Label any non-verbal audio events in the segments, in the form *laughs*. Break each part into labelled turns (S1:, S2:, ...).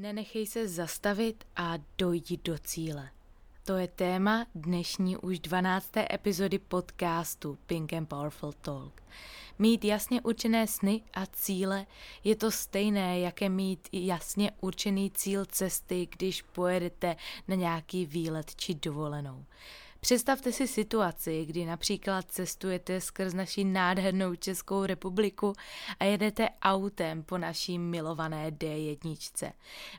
S1: Nenechej se zastavit a dojdi do cíle. To je téma dnešní už 12. epizody podcastu Pink and Powerful Talk. Mít jasně určené sny a cíle je to stejné, jaké mít jasně určený cíl cesty, když pojedete na nějaký výlet či dovolenou. Představte si situaci, kdy například cestujete skrz naši nádhernou Českou republiku a jedete autem po naší milované D1.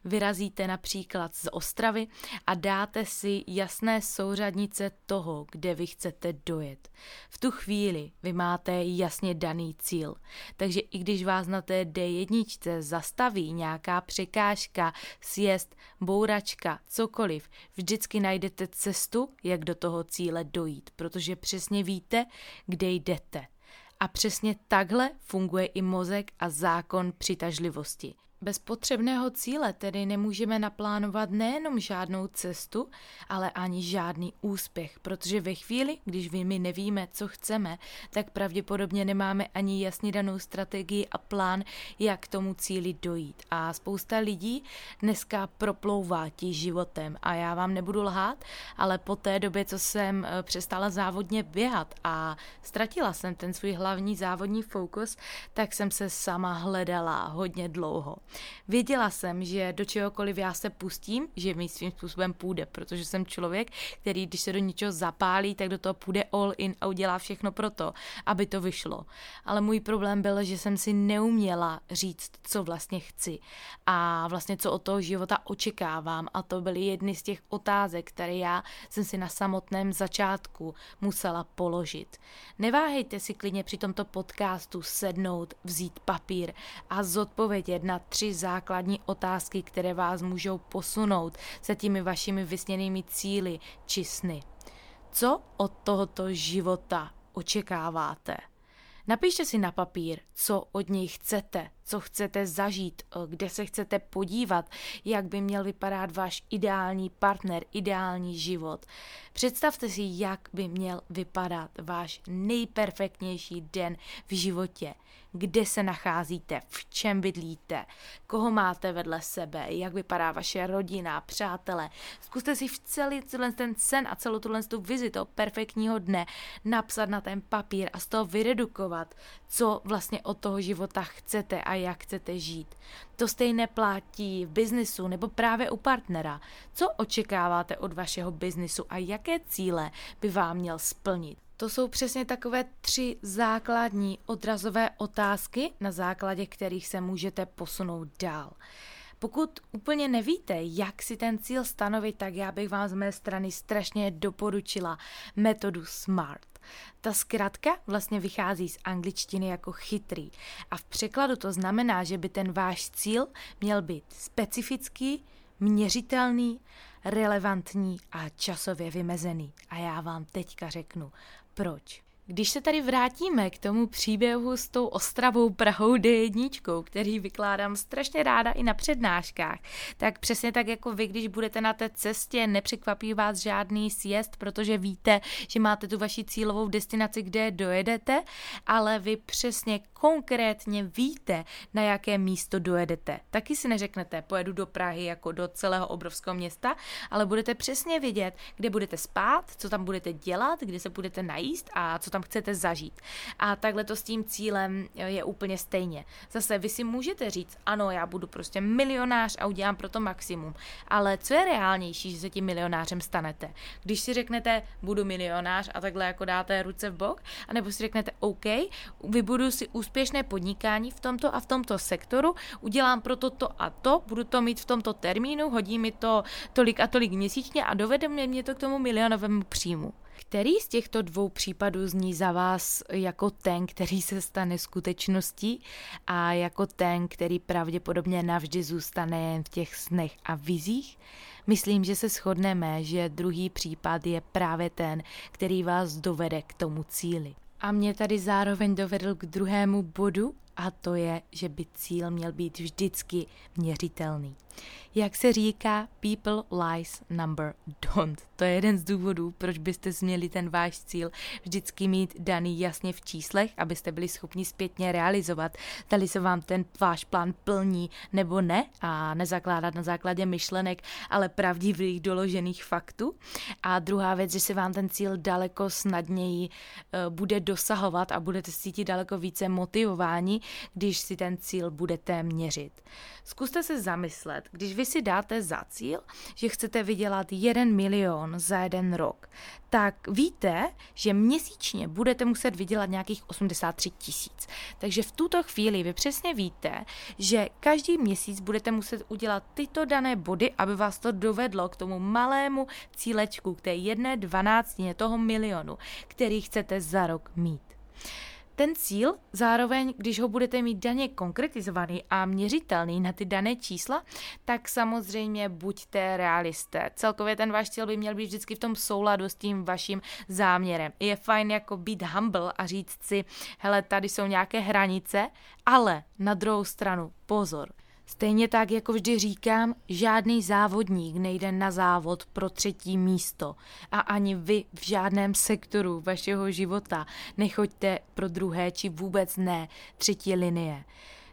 S1: Vyrazíte například z Ostravy a dáte si jasné souřadnice toho, kde vy chcete dojet. V tu chvíli vy máte jasně daný cíl, takže i když vás na té D1 zastaví nějaká překážka, sjezd, bouračka, cokoliv, vždycky najdete cestu, jak do toho toho cíle dojít, protože přesně víte, kde jdete. A přesně takhle funguje i mozek a zákon přitažlivosti. Bez potřebného cíle tedy nemůžeme naplánovat nejenom žádnou cestu, ale ani žádný úspěch, protože ve chvíli, když my nevíme, co chceme, tak pravděpodobně nemáme ani jasně danou strategii a plán, jak k tomu cíli dojít. A spousta lidí dneska proplouvá tí životem a já vám nebudu lhát, ale po té době, co jsem eh, přestala závodně běhat a ztratila jsem ten svůj hlavní závodní fokus, tak jsem se sama hledala hodně dlouho. Věděla jsem, že do čehokoliv já se pustím, že mi svým způsobem půjde, protože jsem člověk, který když se do něčeho zapálí, tak do toho půjde all in a udělá všechno pro to, aby to vyšlo. Ale můj problém byl, že jsem si neuměla říct, co vlastně chci a vlastně co od toho života očekávám a to byly jedny z těch otázek, které já jsem si na samotném začátku musela položit. Neváhejte si klidně při tomto podcastu sednout, vzít papír a zodpovědět na tři tři základní otázky, které vás můžou posunout se těmi vašimi vysněnými cíly či sny. Co od tohoto života očekáváte? Napište si na papír, co od něj chcete, co chcete zažít, eh, kde se chcete podívat, jak by měl vypadat váš ideální partner, ideální život. Představte si, jak by měl vypadat váš nejperfektnější den v životě. Kde se nacházíte, v čem bydlíte, koho máte vedle sebe, jak vypadá vaše rodina, přátelé. Zkuste si v celý ten sen a celou tuhle tu vizi toho perfektního dne napsat na ten papír a z toho vyredukovat, co vlastně od toho života chcete a jak chcete žít. To stejné platí v biznisu nebo právě u partnera. Co očekáváte od vašeho biznisu a jaké cíle by vám měl splnit? To jsou přesně takové tři základní odrazové otázky, na základě kterých se můžete posunout dál. Pokud úplně nevíte, jak si ten cíl stanovit, tak já bych vám z mé strany strašně doporučila metodu SMART. Ta zkratka vlastně vychází z angličtiny jako chytrý a v překladu to znamená, že by ten váš cíl měl být specifický, měřitelný, relevantní a časově vymezený. A já vám teďka řeknu, proč. Když se tady vrátíme k tomu příběhu s tou Ostravou Prahou D1, který vykládám strašně ráda i na přednáškách, tak přesně tak jako vy, když budete na té cestě, nepřekvapí vás žádný sjezd, protože víte, že máte tu vaši cílovou destinaci, kde dojedete, ale vy přesně konkrétně víte, na jaké místo dojedete. Taky si neřeknete, pojedu do Prahy jako do celého obrovského města, ale budete přesně vědět, kde budete spát, co tam budete dělat, kde se budete najíst a co tam tam chcete zažít. A takhle to s tím cílem je úplně stejně. Zase vy si můžete říct, ano, já budu prostě milionář a udělám pro to maximum, ale co je reálnější, že se tím milionářem stanete? Když si řeknete, budu milionář a takhle jako dáte ruce v bok, anebo si řeknete, OK, vybudu si úspěšné podnikání v tomto a v tomto sektoru, udělám pro to to a to, budu to mít v tomto termínu, hodí mi to tolik a tolik měsíčně a dovede mě to k tomu milionovému příjmu. Který z těchto dvou případů zní za vás jako ten, který se stane skutečností a jako ten, který pravděpodobně navždy zůstane jen v těch snech a vizích? Myslím, že se shodneme, že druhý případ je právě ten, který vás dovede k tomu cíli. A mě tady zároveň dovedl k druhému bodu a to je, že by cíl měl být vždycky měřitelný. Jak se říká, people lies number don't. To je jeden z důvodů, proč byste měli ten váš cíl vždycky mít daný jasně v číslech, abyste byli schopni zpětně realizovat, zda se vám ten váš plán plní nebo ne a nezakládat na základě myšlenek, ale pravdivých doložených faktů. A druhá věc, že se vám ten cíl daleko snadněji uh, bude dosahovat a budete cítit daleko více motivováni, když si ten cíl budete měřit. Zkuste se zamyslet, když vy si dáte za cíl, že chcete vydělat 1 milion za jeden rok, tak víte, že měsíčně budete muset vydělat nějakých 83 tisíc. Takže v tuto chvíli vy přesně víte, že každý měsíc budete muset udělat tyto dané body, aby vás to dovedlo k tomu malému cílečku, k té jedné dvanáctině toho milionu, který chcete za rok mít. Ten cíl zároveň, když ho budete mít daně konkretizovaný a měřitelný na ty dané čísla, tak samozřejmě buďte realisté. Celkově ten váš cíl by měl být vždycky v tom souladu s tím vaším záměrem. Je fajn jako být humble a říct si, hele, tady jsou nějaké hranice, ale na druhou stranu pozor, Stejně tak, jako vždy říkám, žádný závodník nejde na závod pro třetí místo a ani vy v žádném sektoru vašeho života nechoďte pro druhé či vůbec ne třetí linie.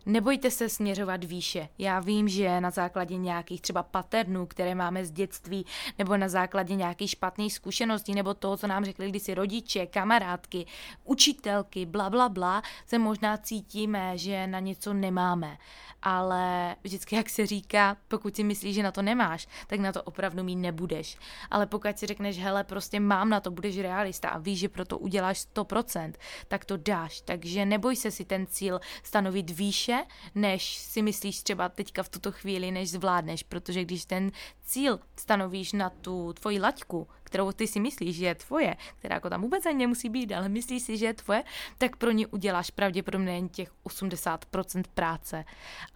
S1: Nebojte se směřovat výše. Já vím, že na základě nějakých třeba paternů, které máme z dětství, nebo na základě nějakých špatných zkušeností, nebo toho, co nám řekli kdysi rodiče, kamarádky, učitelky, bla, bla, bla, se možná cítíme, že na něco nemáme ale vždycky, jak se říká, pokud si myslíš, že na to nemáš, tak na to opravdu mít nebudeš. Ale pokud si řekneš, hele, prostě mám na to, budeš realista a víš, že pro to uděláš 100%, tak to dáš. Takže neboj se si ten cíl stanovit výše, než si myslíš třeba teďka v tuto chvíli, než zvládneš, protože když ten cíl stanovíš na tu tvoji laťku, kterou ty si myslíš, že je tvoje, která jako tam vůbec ani nemusí být, ale myslíš si, že je tvoje, tak pro ní uděláš pravděpodobně jen těch 80% práce.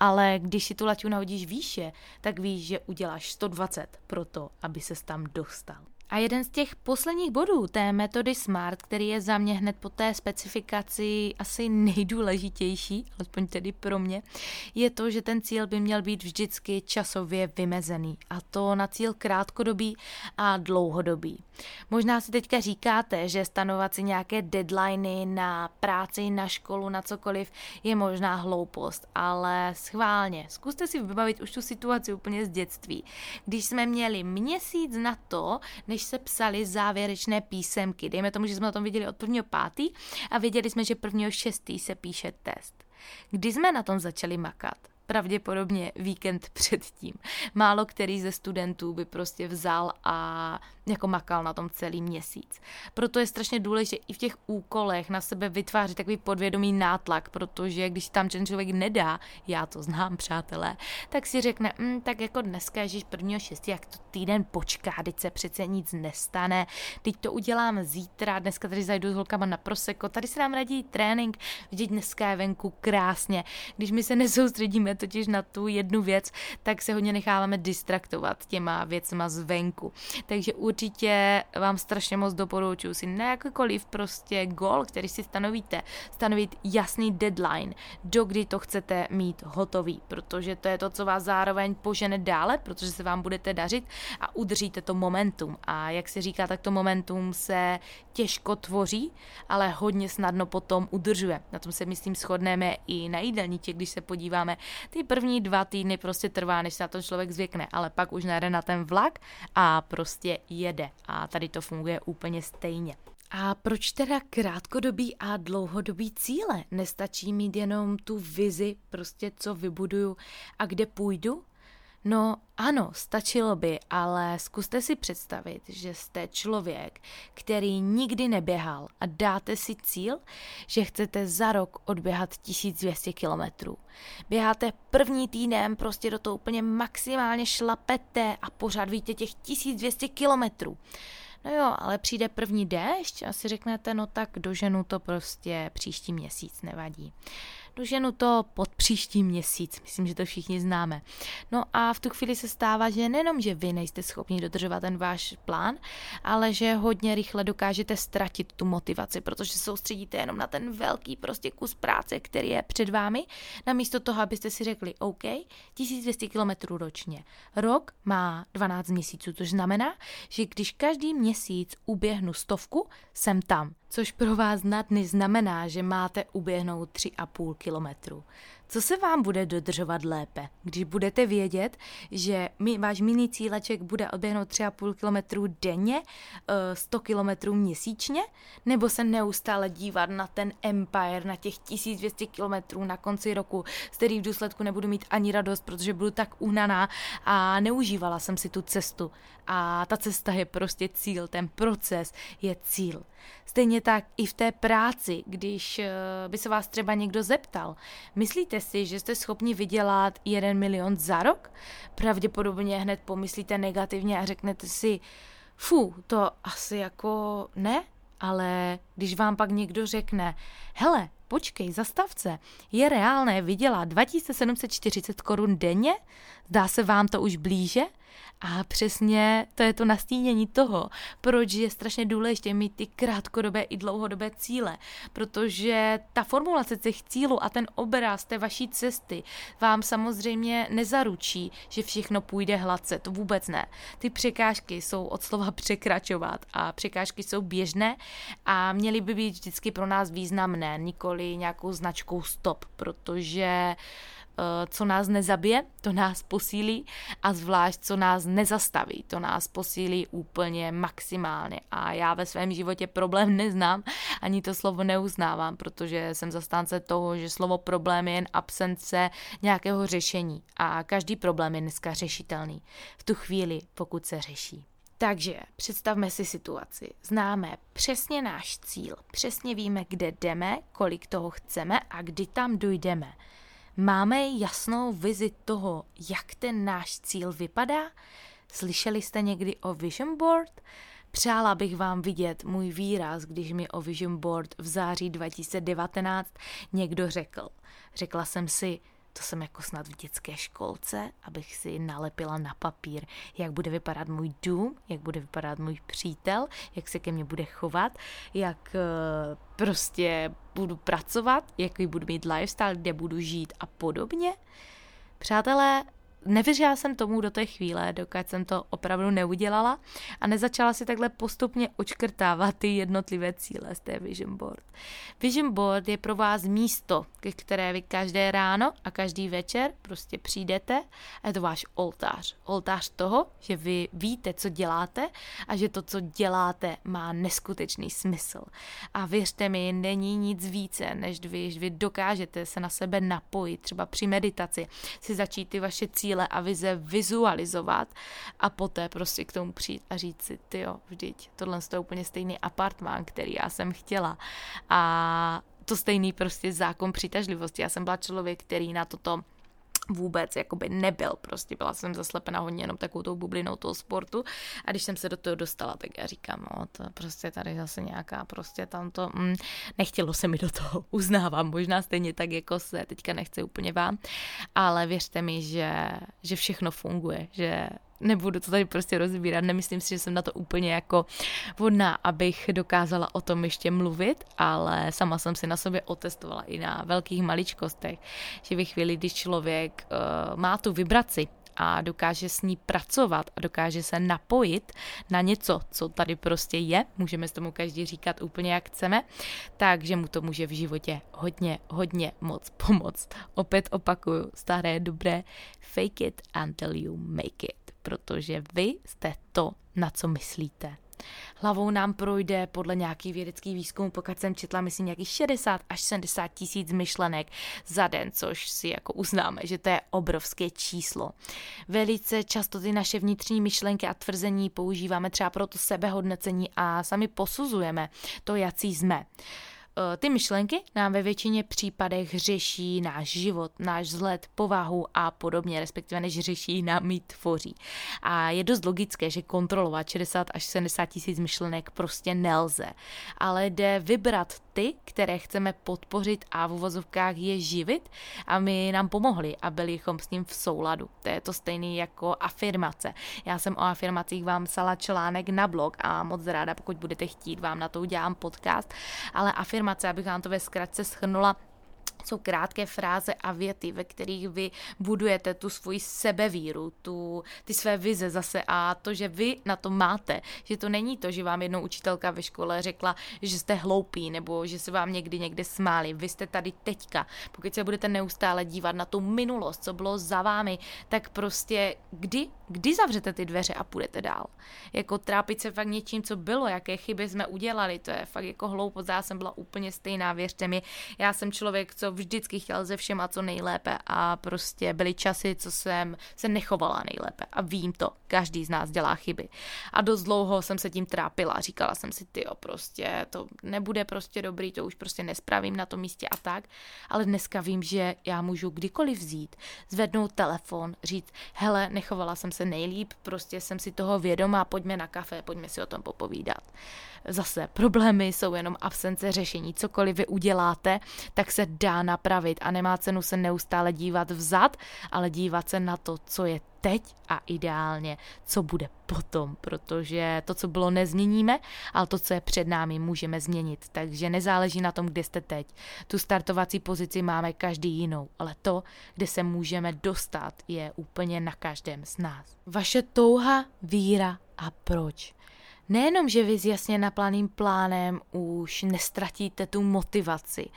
S1: Ale když si tu laťu nahodíš výše, tak víš, že uděláš 120 pro to, aby ses tam dostal. A jeden z těch posledních bodů té metody SMART, který je za mě hned po té specifikaci asi nejdůležitější, alespoň tedy pro mě, je to, že ten cíl by měl být vždycky časově vymezený. A to na cíl krátkodobý a dlouhodobý. Možná si teďka říkáte, že stanovat si nějaké deadliny na práci, na školu, na cokoliv je možná hloupost, ale schválně, zkuste si vybavit už tu situaci úplně z dětství, když jsme měli měsíc na to, než když se psali závěrečné písemky. Dejme tomu, že jsme o tom viděli od prvního pátý a věděli jsme, že prvního šestý se píše test. Kdy jsme na tom začali makat? Pravděpodobně víkend předtím. Málo který ze studentů by prostě vzal a jako makal na tom celý měsíc. Proto je strašně důležité i v těch úkolech na sebe vytvářet takový podvědomý nátlak, protože když tam ten člověk nedá, já to znám, přátelé, tak si řekne, mm, tak jako dneska, ježiš prvního šestý, jak to týden počká, teď se přece nic nestane, teď to udělám zítra, dneska tady zajdu s holkama na proseko, tady se nám radí trénink, vidět dneska je venku krásně. Když my se nesoustředíme totiž na tu jednu věc, tak se hodně necháváme distraktovat těma věcma zvenku. Takže určitě vám strašně moc doporučuji si na jakýkoliv prostě gol, který si stanovíte, stanovit jasný deadline, do kdy to chcete mít hotový, protože to je to, co vás zároveň požene dále, protože se vám budete dařit a udržíte to momentum. A jak se říká, tak to momentum se těžko tvoří, ale hodně snadno potom udržuje. Na tom se myslím shodneme i na jídelníček, když se podíváme. Ty první dva týdny prostě trvá, než se na to člověk zvykne, ale pak už najde na ten vlak a prostě jede. A tady to funguje úplně stejně. A proč teda krátkodobý a dlouhodobý cíle? Nestačí mít jenom tu vizi, prostě co vybuduju a kde půjdu? No ano, stačilo by, ale zkuste si představit, že jste člověk, který nikdy neběhal a dáte si cíl, že chcete za rok odběhat 1200 kilometrů. Běháte první týden, prostě do toho úplně maximálně šlapete a pořád víte těch 1200 kilometrů. No jo, ale přijde první déšť a si řeknete, no tak doženu to prostě příští měsíc, nevadí doženu to pod příští měsíc. Myslím, že to všichni známe. No a v tu chvíli se stává, že nejenom, že vy nejste schopni dodržovat ten váš plán, ale že hodně rychle dokážete ztratit tu motivaci, protože soustředíte jenom na ten velký prostě kus práce, který je před vámi, namísto toho, abyste si řekli, OK, 1200 km ročně. Rok má 12 měsíců, což znamená, že když každý měsíc uběhnu stovku, jsem tam což pro vás na dny znamená, že máte uběhnout 3,5 kilometru. Co se vám bude dodržovat lépe, když budete vědět, že mi, váš mini cíleček bude odběhnout 3,5 km denně, 100 eh, km měsíčně, nebo se neustále dívat na ten empire, na těch 1200 km na konci roku, z který v důsledku nebudu mít ani radost, protože budu tak uhnaná a neužívala jsem si tu cestu. A ta cesta je prostě cíl, ten proces je cíl. Stejně tak i v té práci, když eh, by se vás třeba někdo zeptal, myslíte si, že jste schopni vydělat jeden milion za rok? Pravděpodobně hned pomyslíte negativně a řeknete si, fu, to asi jako ne, ale když vám pak někdo řekne, hele, počkej, zastavce, je reálné vydělat 2740 korun denně? Zdá se vám to už blíže? A přesně to je to nastínění toho, proč je strašně důležité mít ty krátkodobé i dlouhodobé cíle, protože ta formulace těch cílů a ten obraz té vaší cesty vám samozřejmě nezaručí, že všechno půjde hladce, to vůbec ne. Ty překážky jsou od slova překračovat a překážky jsou běžné a měly by být vždycky pro nás významné, nikoli nějakou značkou stop, protože co nás nezabije, to nás posílí a zvlášť, co nás nezastaví, to nás posílí úplně maximálně. A já ve svém životě problém *laughs* neznám, ani to slovo neuznávám, protože jsem zastánce toho, že slovo problém je jen absence nějakého řešení a každý problém je dneska řešitelný. V tu chvíli, pokud se řeší. Takže představme si situaci. Známe přesně náš cíl, přesně víme, kde jdeme, kolik toho chceme a kdy tam dojdeme. Máme jasnou vizi toho, jak ten náš cíl vypadá? Slyšeli jste někdy o Vision Board? Přála bych vám vidět můj výraz, když mi o Vision Board v září 2019 někdo řekl. Řekla jsem si, to jsem jako snad v dětské školce, abych si nalepila na papír, jak bude vypadat můj dům, jak bude vypadat můj přítel, jak se ke mně bude chovat, jak eh, prostě budu pracovat, jaký budu mít lifestyle, kde budu žít a podobně. Přátelé, nevěřila jsem tomu do té chvíle, dokud jsem to opravdu neudělala a nezačala si takhle postupně očkrtávat ty jednotlivé cíle z té Vision Board. Vision Board je pro vás místo, ke které vy každé ráno a každý večer prostě přijdete a je to váš oltář. Oltář toho, že vy víte, co děláte a že to, co děláte, má neskutečný smysl. A věřte mi, není nic více, než když vy dokážete se na sebe napojit, třeba při meditaci, si začít ty vaše cíle cíle a vize vizualizovat a poté prostě k tomu přijít a říct si, ty jo, vždyť tohle je úplně stejný apartmán, který já jsem chtěla. A to stejný prostě zákon přitažlivosti. Já jsem byla člověk, který na toto vůbec jakoby nebyl, prostě byla jsem zaslepena hodně jenom takovou tou bublinou toho sportu. A když jsem se do toho dostala, tak já říkám, no to prostě tady zase nějaká prostě tam to, mm, nechtělo se mi do toho, *laughs* uznávám, možná stejně tak, jako se teďka nechce úplně vám, ale věřte mi, že, že všechno funguje, že nebudu to tady prostě rozbírat, nemyslím si, že jsem na to úplně jako vodná, abych dokázala o tom ještě mluvit, ale sama jsem si na sobě otestovala i na velkých maličkostech, že ve chvíli, když člověk uh, má tu vibraci, a dokáže s ní pracovat a dokáže se napojit na něco, co tady prostě je, můžeme s tomu každý říkat úplně jak chceme, takže mu to může v životě hodně, hodně moc pomoct. Opět opakuju, staré dobré fake it until you make it protože vy jste to, na co myslíte. Hlavou nám projde podle nějaký vědecký výzkum, pokud jsem četla, myslím, nějakých 60 až 70 tisíc myšlenek za den, což si jako uznáme, že to je obrovské číslo. Velice často ty naše vnitřní myšlenky a tvrzení používáme třeba pro to sebehodnocení a sami posuzujeme to, jaký jsme. Eh, ty myšlenky nám ve většině případech řeší náš život, náš vzhled, povahu a podobně, respektive než řeší nám mít tvoří. A je dost logické, že kontrolovat 60 až 70 tisíc myšlenek prostě nelze, ale jde vybrat ty, které chceme podpořit a v uvozovkách je živit, aby nám pomohli a byli s ním v souladu. To je to stejný jako afirmace. Já jsem o afirmacích vám psala článek na blog a moc ráda, pokud budete chtít, vám na to udělám podcast, ale afirmace, abych vám to ve zkratce schrnula, jsou krátké fráze a věty, ve kterých vy budujete tu svoji sebevíru, tu, ty své vize zase a to, že vy na to máte, že to není to, že vám jednou učitelka ve škole řekla, že jste hloupí nebo že se vám někdy někde smáli. Vy jste tady teďka. Pokud se budete neustále dívat na tu minulost, co bylo za vámi, tak prostě kdy, kdy zavřete ty dveře a půjdete dál. Jako trápit se fakt něčím, co bylo, jaké chyby jsme udělali, to je fakt jako hloupost. Já jsem byla úplně stejná, věřte mi. Já jsem člověk, co vždycky chtěl ze všem a co nejlépe a prostě byly časy, co jsem se nechovala nejlépe a vím to, každý z nás dělá chyby. A dost dlouho jsem se tím trápila, říkala jsem si, ty prostě to nebude prostě dobrý, to už prostě nespravím na tom místě a tak, ale dneska vím, že já můžu kdykoliv vzít, zvednout telefon, říct, hele, nechovala jsem se nejlíp, prostě jsem si toho vědomá, pojďme na kafe, pojďme si o tom popovídat. Zase problémy jsou jenom absence řešení. Cokoliv vy uděláte, tak se dá napravit a nemá cenu se neustále dívat vzad, ale dívat se na to, co je teď a ideálně, co bude potom, protože to, co bylo, nezměníme, ale to, co je před námi, můžeme změnit. Takže nezáleží na tom, kde jste teď. Tu startovací pozici máme každý jinou, ale to, kde se můžeme dostat, je úplně na každém z nás. Vaše touha, víra a proč. Nejenom, že vy s jasně naplaným plánem už nestratíte tu motivaci,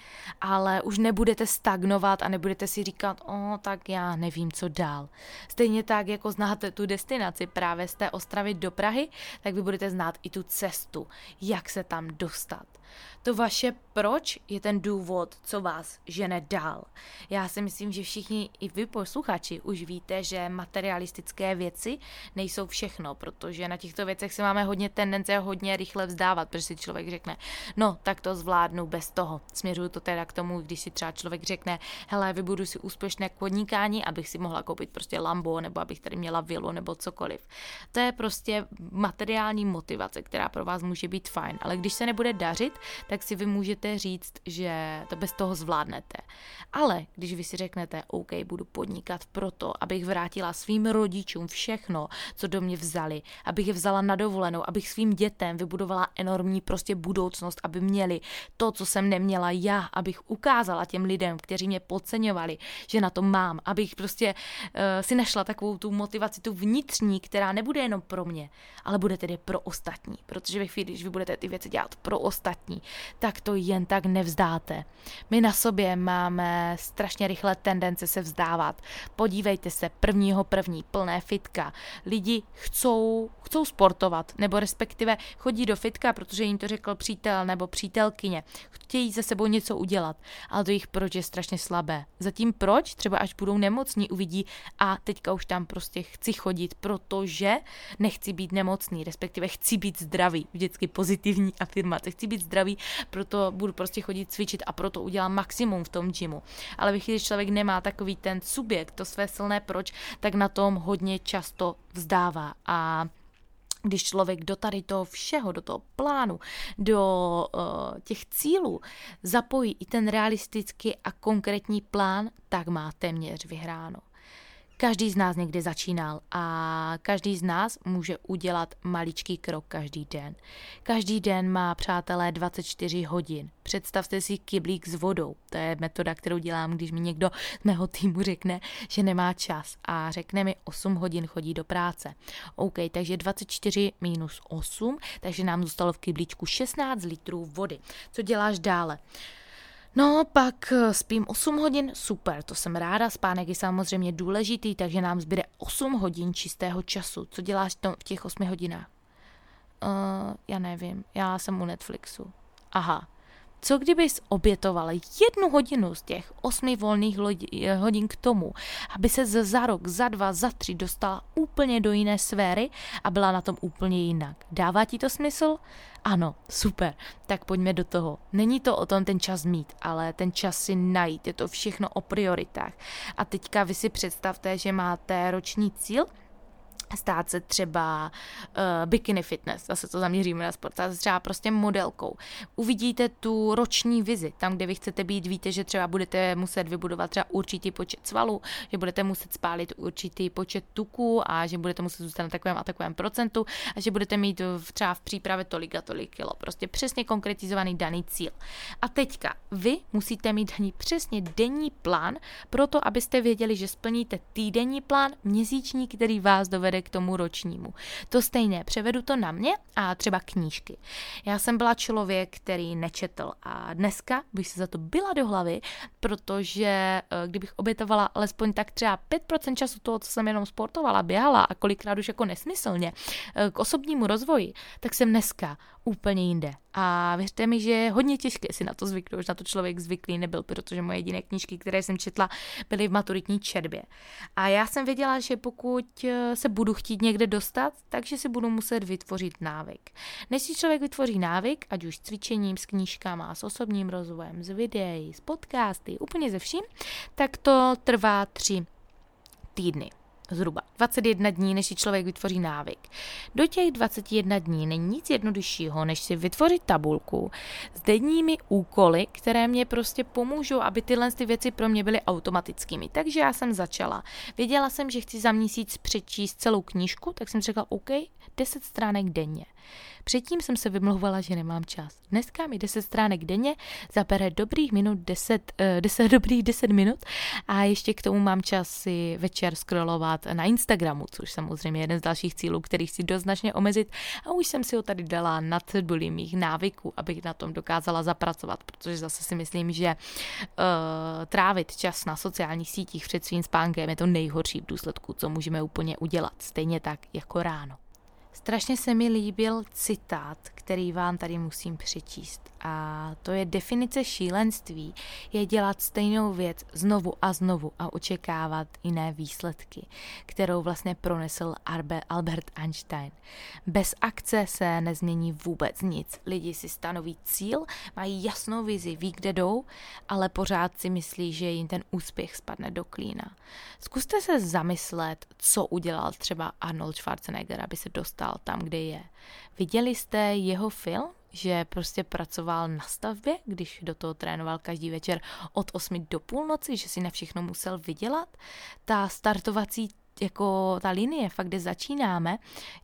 S1: ale už nebudete stagnovat a nebudete si říkat, o, tak já nevím, co dál. Stejně tak, jako znáte tu destinaci právě z té Ostravy do Prahy, tak vy budete znát i tu cestu, jak se tam dostat. To vaše proč je ten důvod, co vás žene dál. Já si myslím, že všichni i vy posluchači už víte, že materialistické věci nejsou všechno, protože na těchto věcech si máme hodně tendence hodně rychle vzdávat, protože si člověk řekne, no tak to zvládnu bez toho. Směřuju to teda k tomu, když si třeba člověk řekne, hele, vybudu si úspěšné podnikání, abych si mohla koupit prostě Lambo, nebo abych tady měla vilu, nebo cokoliv. To je prostě materiální motivace, která pro vás může být fajn, ale když se nebude dařit, tak si vy můžete říct, že to bez toho zvládnete. Ale když vy si řeknete, OK, budu podnikat proto, abych vrátila svým rodičům všechno, co do mě vzali, abych je vzala na dovolenou, abych svým dětem vybudovala enormní prostě budoucnost, aby měli to, co jsem neměla já, abych ukázala těm lidem, kteří mě podceňovali, že na to mám, abych prostě uh, si našla takovou tu motivaci, tu vnitřní, která nebude jenom pro mě, ale bude tedy pro ostatní. Protože ve chvíli, když vy budete ty věci dělat pro ostatní, tak to jen tak nevzdáte. My na sobě máme strašně rychle tendence se vzdávat. Podívejte se, prvního první, plné fitka. Lidi chcou, chcou sportovat, nebo chodí do fitka, protože jim to řekl přítel nebo přítelkyně. Chtějí ze sebou něco udělat, ale to jich proč je strašně slabé. Zatím proč? Třeba až budou nemocní, uvidí a teďka už tam prostě chci chodit, protože nechci být nemocný, respektive chci být zdravý. Vždycky pozitivní afirmace. Chci být zdravý, proto budu prostě chodit cvičit a proto udělám maximum v tom gymu. Ale když člověk nemá takový ten subjekt, to své silné proč, tak na tom hodně často vzdává a když člověk do tady toho všeho, do toho plánu, do uh, těch cílů zapojí i ten realistický a konkrétní plán, tak má téměř vyhráno. Každý z nás někdy začínal a každý z nás může udělat maličký krok každý den. Každý den má, přátelé, 24 hodin. Představte si kyblík s vodou. To je metoda, kterou dělám, když mi někdo z mého týmu řekne, že nemá čas a řekne mi 8 hodin chodí do práce. OK, takže 24 minus 8, takže nám zůstalo v kyblíčku 16 litrů vody. Co děláš dále? No, pak eh, spím 8 hodin, super, to jsem ráda, spánek je samozřejmě důležitý, takže nám zbyde 8 hodin čistého času. Co děláš v těch 8 hodinách? Uh, já nevím, já jsem u Netflixu. Aha, Co kdybys obětoval jednu hodinu z těch osmi volných eh, hodin k tomu, aby se za rok, za dva, za tři dostala úplně do jiné sféry a byla na tom úplně jinak? Dává ti to smysl? Ano, super, tak pojďme do toho. Není to o tom ten čas mít, ale ten čas si najít, je to všechno o prioritách. A teďka vy si představte, že máte roční cíl, stát se třeba uh, bikini fitness, zase to zaměříme na sport, stát se třeba prostě modelkou. Uvidíte tu roční vizi, tam, kde vy chcete být, víte, že třeba budete muset vybudovat třeba určitý počet svalů, že budete muset spálit určitý počet tuků a že budete muset zůstat na takovém a takovém procentu a že budete mít v, třeba v přípravě tolik a tolik kilo. Prostě přesně konkretizovaný daný cíl. A teďka vy musíte mít daný přesně denní plán pro to, abyste věděli, že splníte týdenní plán, měsíční, který vás dovede k tomu ročnímu. To stejné, převedu to na mě a třeba knížky. Já jsem byla člověk, který nečetl a dneska bych se za to byla do hlavy, protože eh, kdybych obětovala alespoň tak třeba 5% času toho, co jsem jenom sportovala, běhala a kolikrát už jako nesmyslně eh, k osobnímu rozvoji, tak jsem dneska úplně jinde. A věřte mi, že je hodně těžké si na to zvyknout, už na to člověk zvyklý nebyl, protože moje jediné knížky, které jsem četla, byly v maturitní četbě. A já jsem věděla, že pokud eh, se budu chtít někde dostat, takže si budu muset vytvořit návyk. Než si člověk vytvoří návyk, ať už s cvičením, s knížkama, s osobním rozvojem, s videí, s podcasty, úplně ze vším, tak to trvá tři týdny zhruba 21 dní, než si člověk vytvoří návyk. Do těch 21 dní není nic jednoduššího, než si vytvořit tabulku s denními úkoly, které mě prostě pomůžou, aby tyhle ty věci pro mě byly automatickými. Takže já jsem začala. Věděla jsem, že chci za měsíc přečíst celou knížku, tak jsem řekla, OK, 10 stránek denně. Předtím jsem se vymlouvala, že nemám čas. Dneska mi 10 stránek denně zabere dobrých minut 10, uh, 10 dobrých 10 minut a ještě k tomu mám čas si večer scrollovat na Instagramu, což samozřejmě je jeden z dalších cílů, který chci doznačně omezit a už jsem si ho tady dala na ceduli mých návyků, abych na tom dokázala zapracovat, protože zase si myslím, že uh, trávit čas na sociálních sítích před svým spánkem je to nejhorší v důsledku, co můžeme úplně udělat, stejně tak jako ráno. Strašně se mi líbil citát, který vám tady musím přečíst. A to je definice šílenství, je dělat stejnou věc znovu a znovu a očekávat jiné výsledky, kterou vlastně pronesl Albert Einstein. Bez akce se nezmění vůbec nic. Lidi si stanoví cíl, mají jasnou vizi, ví, kde jdou, ale pořád si myslí, že jim ten úspěch spadne do klína. Zkuste se zamyslet, co udělal třeba Arnold Schwarzenegger, aby se dostal tam, kde je. Viděli jste jeho film? Že prostě pracoval na stavbě, když do toho trénoval každý večer od 8 do půlnoci, že si na všechno musel vydělat. Ta startovací jako ta linie, fakt, kde začínáme,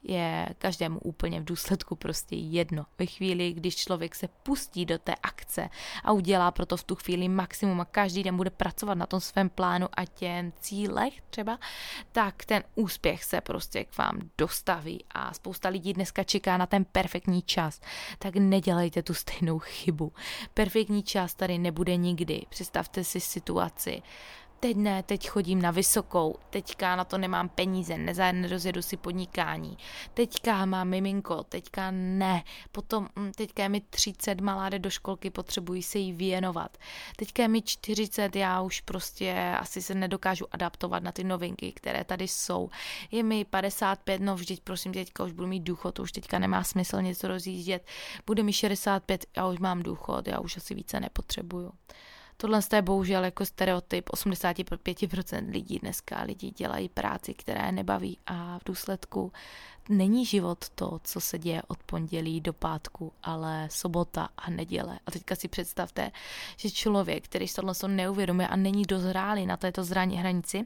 S1: je každému úplně v důsledku prostě jedno. Ve chvíli, když člověk se pustí do té akce a udělá proto v tu chvíli maximum a každý den bude pracovat na tom svém plánu a těm cílech třeba, tak ten úspěch se prostě k vám dostaví a spousta lidí dneska čeká na ten perfektní čas. Tak nedělejte tu stejnou chybu. Perfektní čas tady nebude nikdy. Představte si situaci, teď ne, teď chodím na vysokou, teďka na to nemám peníze, nerozjedu si podnikání, teďka mám miminko, teďka ne, potom hm, teďka je mi 30, malá jde do školky, potřebuji se jí věnovat, teďka je mi 40, já už prostě asi se nedokážu adaptovat na ty novinky, které tady jsou, je mi 55, no vždyť prosím, teďka už budu mít důchod, už teďka nemá smysl něco rozjíždět, bude mi 65, já už mám důchod, já už asi více nepotřebuju. Tohle je bohužel jako stereotyp 85% lidí dneska. Lidi dělají práci, která je nebaví a v důsledku není život to, co se děje od pondělí do pátku, ale sobota a neděle. A teďka si představte, že člověk, který se tohle neuvědomuje a není dozrálý na této zraně hranici,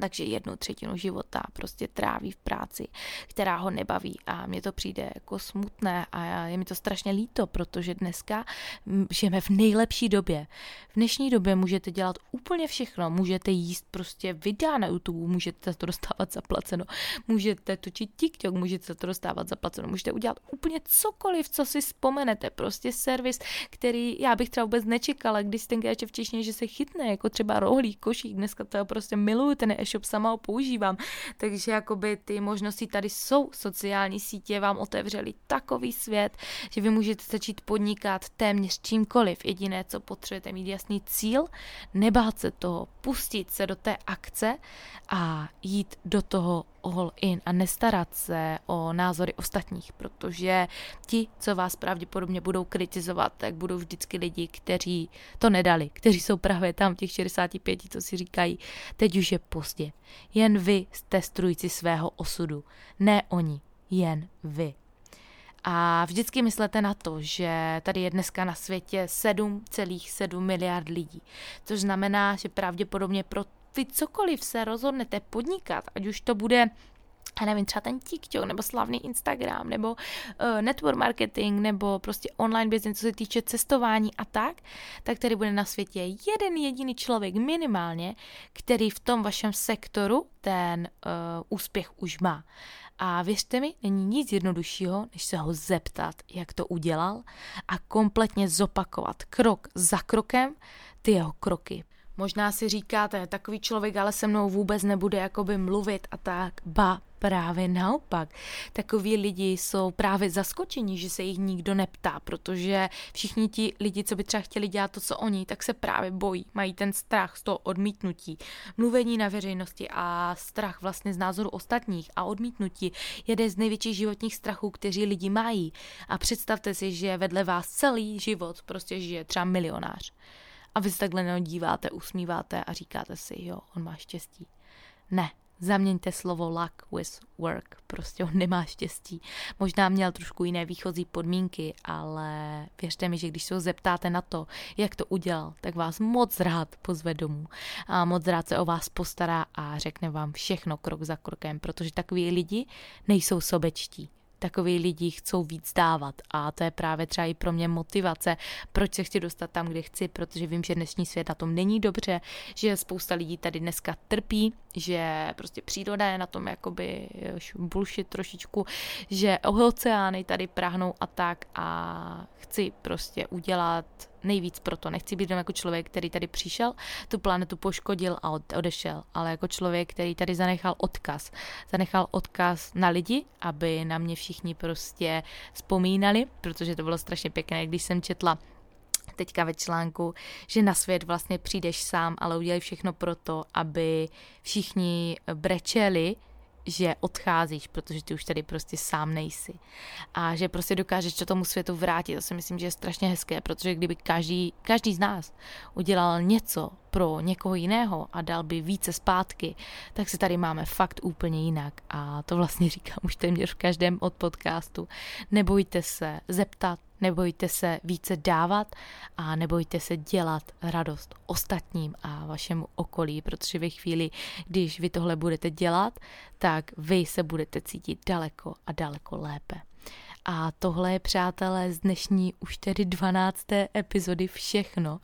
S1: takže jednu třetinu života prostě tráví v práci, která ho nebaví. A mně to přijde jako smutné a je mi to strašně líto, protože dneska žijeme v nejlepší době. V dnešní době můžete dělat úplně všechno, můžete jíst prostě videa na YouTube, můžete to dostávat zaplaceno, můžete točit TikTok, můžete to dostávat zaplaceno, můžete udělat úplně cokoliv, co si vzpomenete, prostě servis, který já bych třeba vůbec nečekala, když tenkrát v Češtině, že se chytne, jako třeba rohlík, košík, dneska to prostě miluju ten vybavený e-shop, sama ho používám. Takže jakoby ty možnosti tady jsou. Sociální sítě vám otevřely takový svět, že vy můžete začít podnikat téměř čímkoliv. Jediné, co potřebujete, mít jasný cíl, nebát se toho, pustit se do té akce a jít do toho all in a nestarat se o názory ostatních, protože ti, co vás pravděpodobně budou kritizovat, tak budou vždycky lidi, kteří to nedali, kteří jsou právě tam těch 65, co si říkají, teď už je pozdě. Jen vy jste strujci svého osudu, ne oni, jen vy. A vždycky myslete na to, že tady je dneska na světě 7,7 miliard lidí, což znamená, že pravděpodobně pro vy cokoliv se rozhodnete podnikat, ať už to bude já nevím, třeba ten TikTok, nebo slavný Instagram, nebo uh, network marketing, nebo prostě online business, co se týče cestování a tak, tak tady bude na světě jeden jediný člověk minimálně, který v tom vašem sektoru ten uh, úspěch už má. A věřte mi, není nic jednoduššího, než se ho zeptat, jak to udělal a kompletně zopakovat krok za krokem ty jeho kroky. Možná si říkáte, takový člověk ale se mnou vůbec nebude jakoby mluvit a tak, ba, právě naopak. Takoví lidi jsou právě zaskočeni, že se jich nikdo neptá, protože všichni ti lidi, co by třeba chtěli dělat to, co oni, tak se právě bojí, mají ten strach z toho odmítnutí, mluvení na veřejnosti a strach vlastně z názoru ostatních a odmítnutí jeden z největších životních strachů, kteří lidi mají. A představte si, že vedle vás celý život prostě žije třeba milionář. A vy se takhle neodíváte, usmíváte a říkáte si, jo, on má štěstí. Ne, zaměňte slovo luck with work. Prostě on nemá štěstí. Možná měl trošku jiné výchozí podmínky, ale věřte mi, že když se ho zeptáte na to, jak to udělal, tak vás moc rád pozve domů a moc rád se o vás postará a řekne vám všechno krok za krokem, protože takový lidi nejsou sobečtí takový lidi chcou víc dávat. A to je právě třeba i pro mě motivace, proč se chci dostat tam, kde chci, protože vím, že dnešní svět na tom není dobře, že spousta lidí tady dneska trpí, že prostě příroda je na tom jakoby bullshit trošičku, že oceány tady prahnou a tak a chci prostě udělat nejvíc proto. Nechci být jenom jako člověk, který tady přišel, tu planetu poškodil a odešel, ale jako člověk, který tady zanechal odkaz. Zanechal odkaz na lidi, aby na mě všichni prostě vzpomínali, protože to bylo strašně pěkné, když jsem četla teďka ve článku, že na svět vlastně přijdeš sám, ale udělej všechno proto, aby všichni brečeli, že odcházíš, protože ty už tady prostě sám nejsi. A že prostě dokážeš to tomu světu vrátit. To si myslím, že je strašně hezké, protože kdyby každý, každý z nás udělal něco pro někoho jiného a dal by více zpátky, tak se tady máme fakt úplně jinak. A to vlastně říkám už téměř v každém od podcastu. Nebojte se zeptat, nebojte se více dávat a nebojte se dělat radost ostatním a vašemu okolí, protože ve chvíli, když vy tohle budete dělat, tak vy se budete cítit daleko a daleko lépe. A tohle je, přátelé, z dnešní už tedy 12. epizody všechno.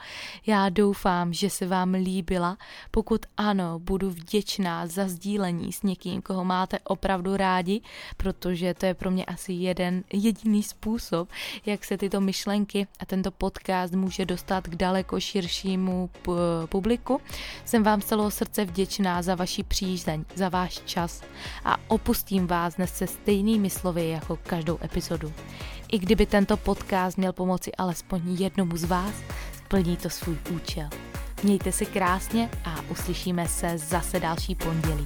S1: Já doufám, že se vám líbila. Pokud ano, budu vděčná za sdílení s někým, koho máte opravdu rádi, protože to je pro mě asi jeden jediný způsob, jak se tyto myšlenky a tento podcast může dostat k daleko širšímu publiku. Jsem vám celého srdce vděčná za vaši přízeň, za váš čas a opustím vás dnes se stejnými slovy jako každou epizodu epizodu. I kdyby tento podcast měl pomoci alespoň jednomu z vás, splní to svůj účel. Mějte se krásně a uslyšíme se zase další pondělí.